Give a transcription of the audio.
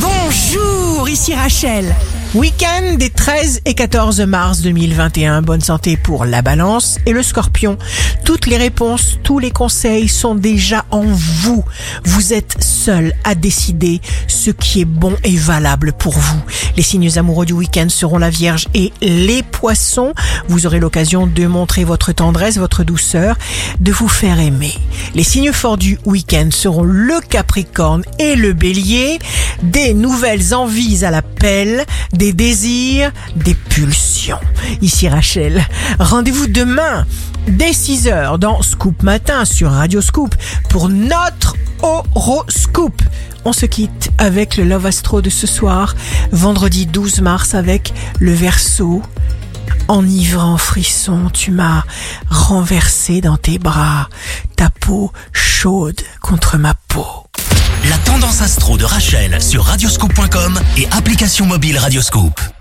Bonjour, ici Rachel. Week-end des 13 et 14 mars 2021. Bonne santé pour la balance et le scorpion. Toutes les réponses, tous les conseils sont déjà en vous. Vous êtes seul à décider ce qui est bon et valable pour vous. Les signes amoureux du week-end seront la Vierge et les poissons. Vous aurez l'occasion de montrer votre tendresse, votre douceur, de vous faire aimer. Les signes forts du week-end seront le Capricorne et le Bélier. Des nouvelles envies à l'appel, des désirs, des pulsions. Ici Rachel. Rendez-vous demain dès 6h dans Scoop Matin sur Radio Scoop pour notre horoscope. On se quitte avec le Love Astro de ce soir, vendredi 12 mars avec le Verseau. Enivrant frisson, tu m'as renversé dans tes bras, ta peau chaude contre ma peau. La tendance astro de Rachel sur radioscope.com et application mobile Radioscope.